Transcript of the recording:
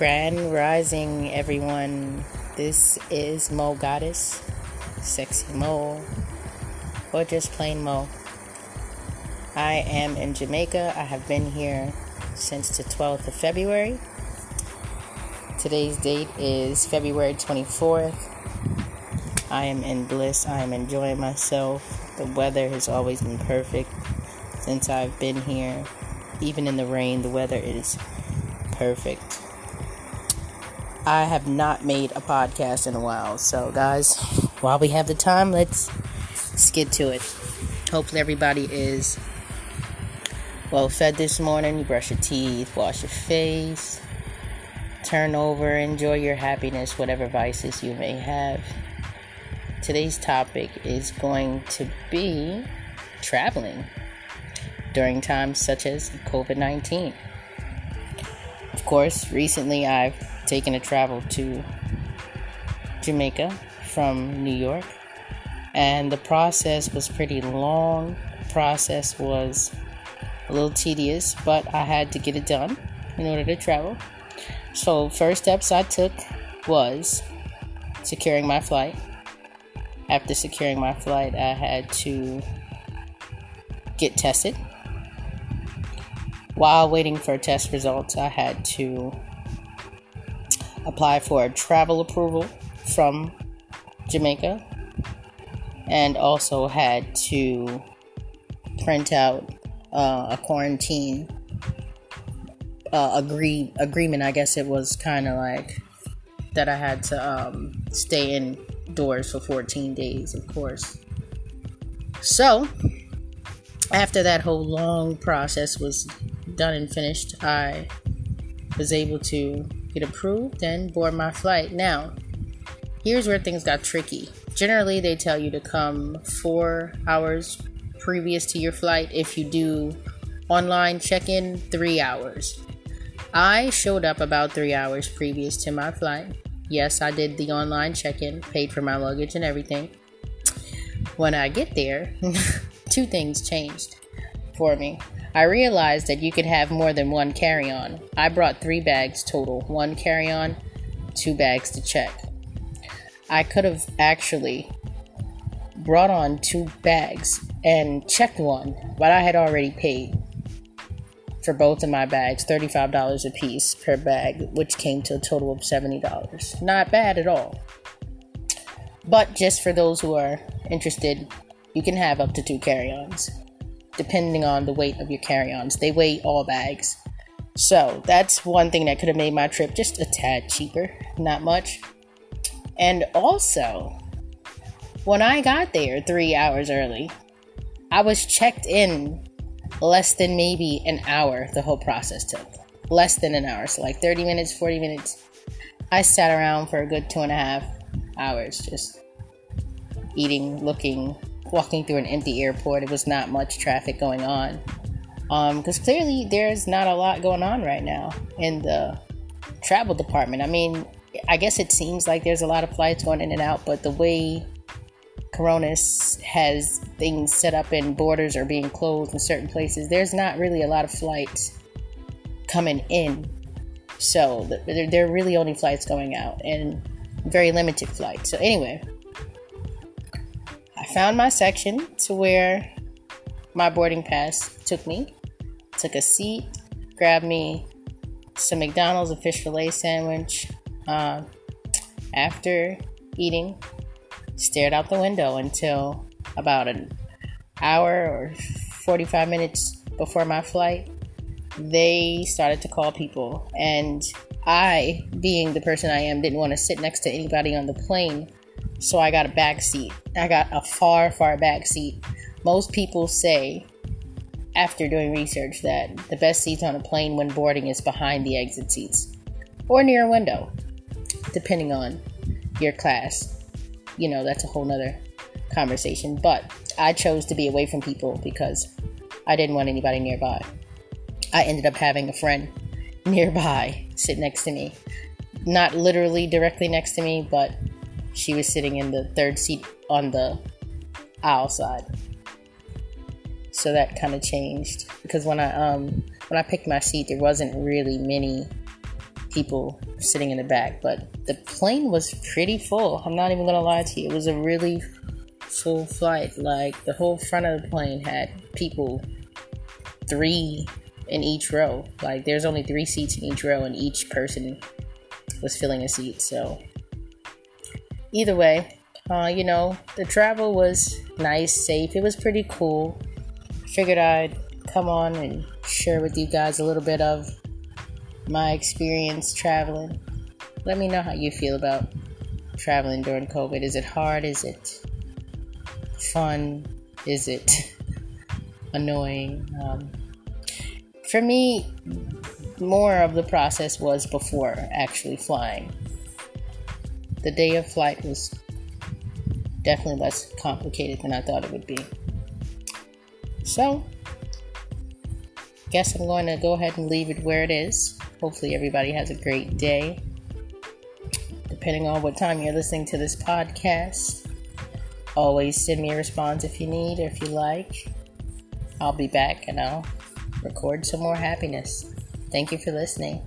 Grand Rising, everyone. This is Moe Goddess, Sexy Moe, or just plain Moe. I am in Jamaica. I have been here since the 12th of February. Today's date is February 24th. I am in bliss. I am enjoying myself. The weather has always been perfect since I've been here. Even in the rain, the weather is perfect. I have not made a podcast in a while. So, guys, while we have the time, let's, let's get to it. Hopefully, everybody is well fed this morning. You brush your teeth, wash your face, turn over, enjoy your happiness, whatever vices you may have. Today's topic is going to be traveling during times such as COVID 19. Of course, recently I've taken a travel to Jamaica from New York, and the process was pretty long. The process was a little tedious, but I had to get it done in order to travel. So, first steps I took was securing my flight. After securing my flight, I had to get tested. While waiting for test results, I had to apply for a travel approval from Jamaica and also had to print out uh, a quarantine uh, agree agreement. I guess it was kind of like that I had to um, stay indoors for 14 days, of course. So after that whole long process was done and finished, I was able to get approved and board my flight. Now, here's where things got tricky. Generally, they tell you to come four hours previous to your flight. If you do online check in, three hours. I showed up about three hours previous to my flight. Yes, I did the online check in, paid for my luggage and everything. When I get there, two things changed for me. I realized that you could have more than one carry on. I brought three bags total one carry on, two bags to check. I could have actually brought on two bags and checked one, but I had already paid for both of my bags $35 a piece per bag, which came to a total of $70. Not bad at all. But just for those who are interested, you can have up to two carry ons depending on the weight of your carry ons. They weigh all bags. So that's one thing that could have made my trip just a tad cheaper. Not much. And also, when I got there three hours early, I was checked in less than maybe an hour the whole process took. Less than an hour. So, like 30 minutes, 40 minutes. I sat around for a good two and a half hours just eating, looking, walking through an empty airport. It was not much traffic going on. Because um, clearly there's not a lot going on right now in the travel department. I mean, I guess it seems like there's a lot of flights going in and out, but the way Coronas has things set up and borders are being closed in certain places, there's not really a lot of flights coming in. So there are really only flights going out and very limited flights. So, anyway, found my section to where my boarding pass took me, took a seat, grabbed me some McDonald's, a fish fillet sandwich. Uh, after eating, stared out the window until about an hour or 45 minutes before my flight. They started to call people, and I, being the person I am, didn't want to sit next to anybody on the plane so I got a back seat. I got a far, far back seat. Most people say, after doing research, that the best seats on a plane when boarding is behind the exit seats or near a window, depending on your class. You know, that's a whole nother conversation. But I chose to be away from people because I didn't want anybody nearby. I ended up having a friend nearby sit next to me. Not literally directly next to me, but she was sitting in the third seat on the aisle side. So that kind of changed because when I um when I picked my seat, there wasn't really many people sitting in the back, but the plane was pretty full. I'm not even gonna lie to you. It was a really full flight. Like the whole front of the plane had people three in each row. Like there's only three seats in each row, and each person was filling a seat. So either way, uh, you know, the travel was nice, safe. It was pretty cool. Figured I'd come on and share with you guys a little bit of my experience traveling. Let me know how you feel about traveling during COVID. Is it hard? Is it fun? Is it annoying? Um, for me, more of the process was before actually flying. The day of flight was definitely less complicated than I thought it would be. So, guess I'm going to go ahead and leave it where it is. Hopefully, everybody has a great day. Depending on what time you're listening to this podcast, always send me a response if you need or if you like. I'll be back and I'll record some more happiness. Thank you for listening.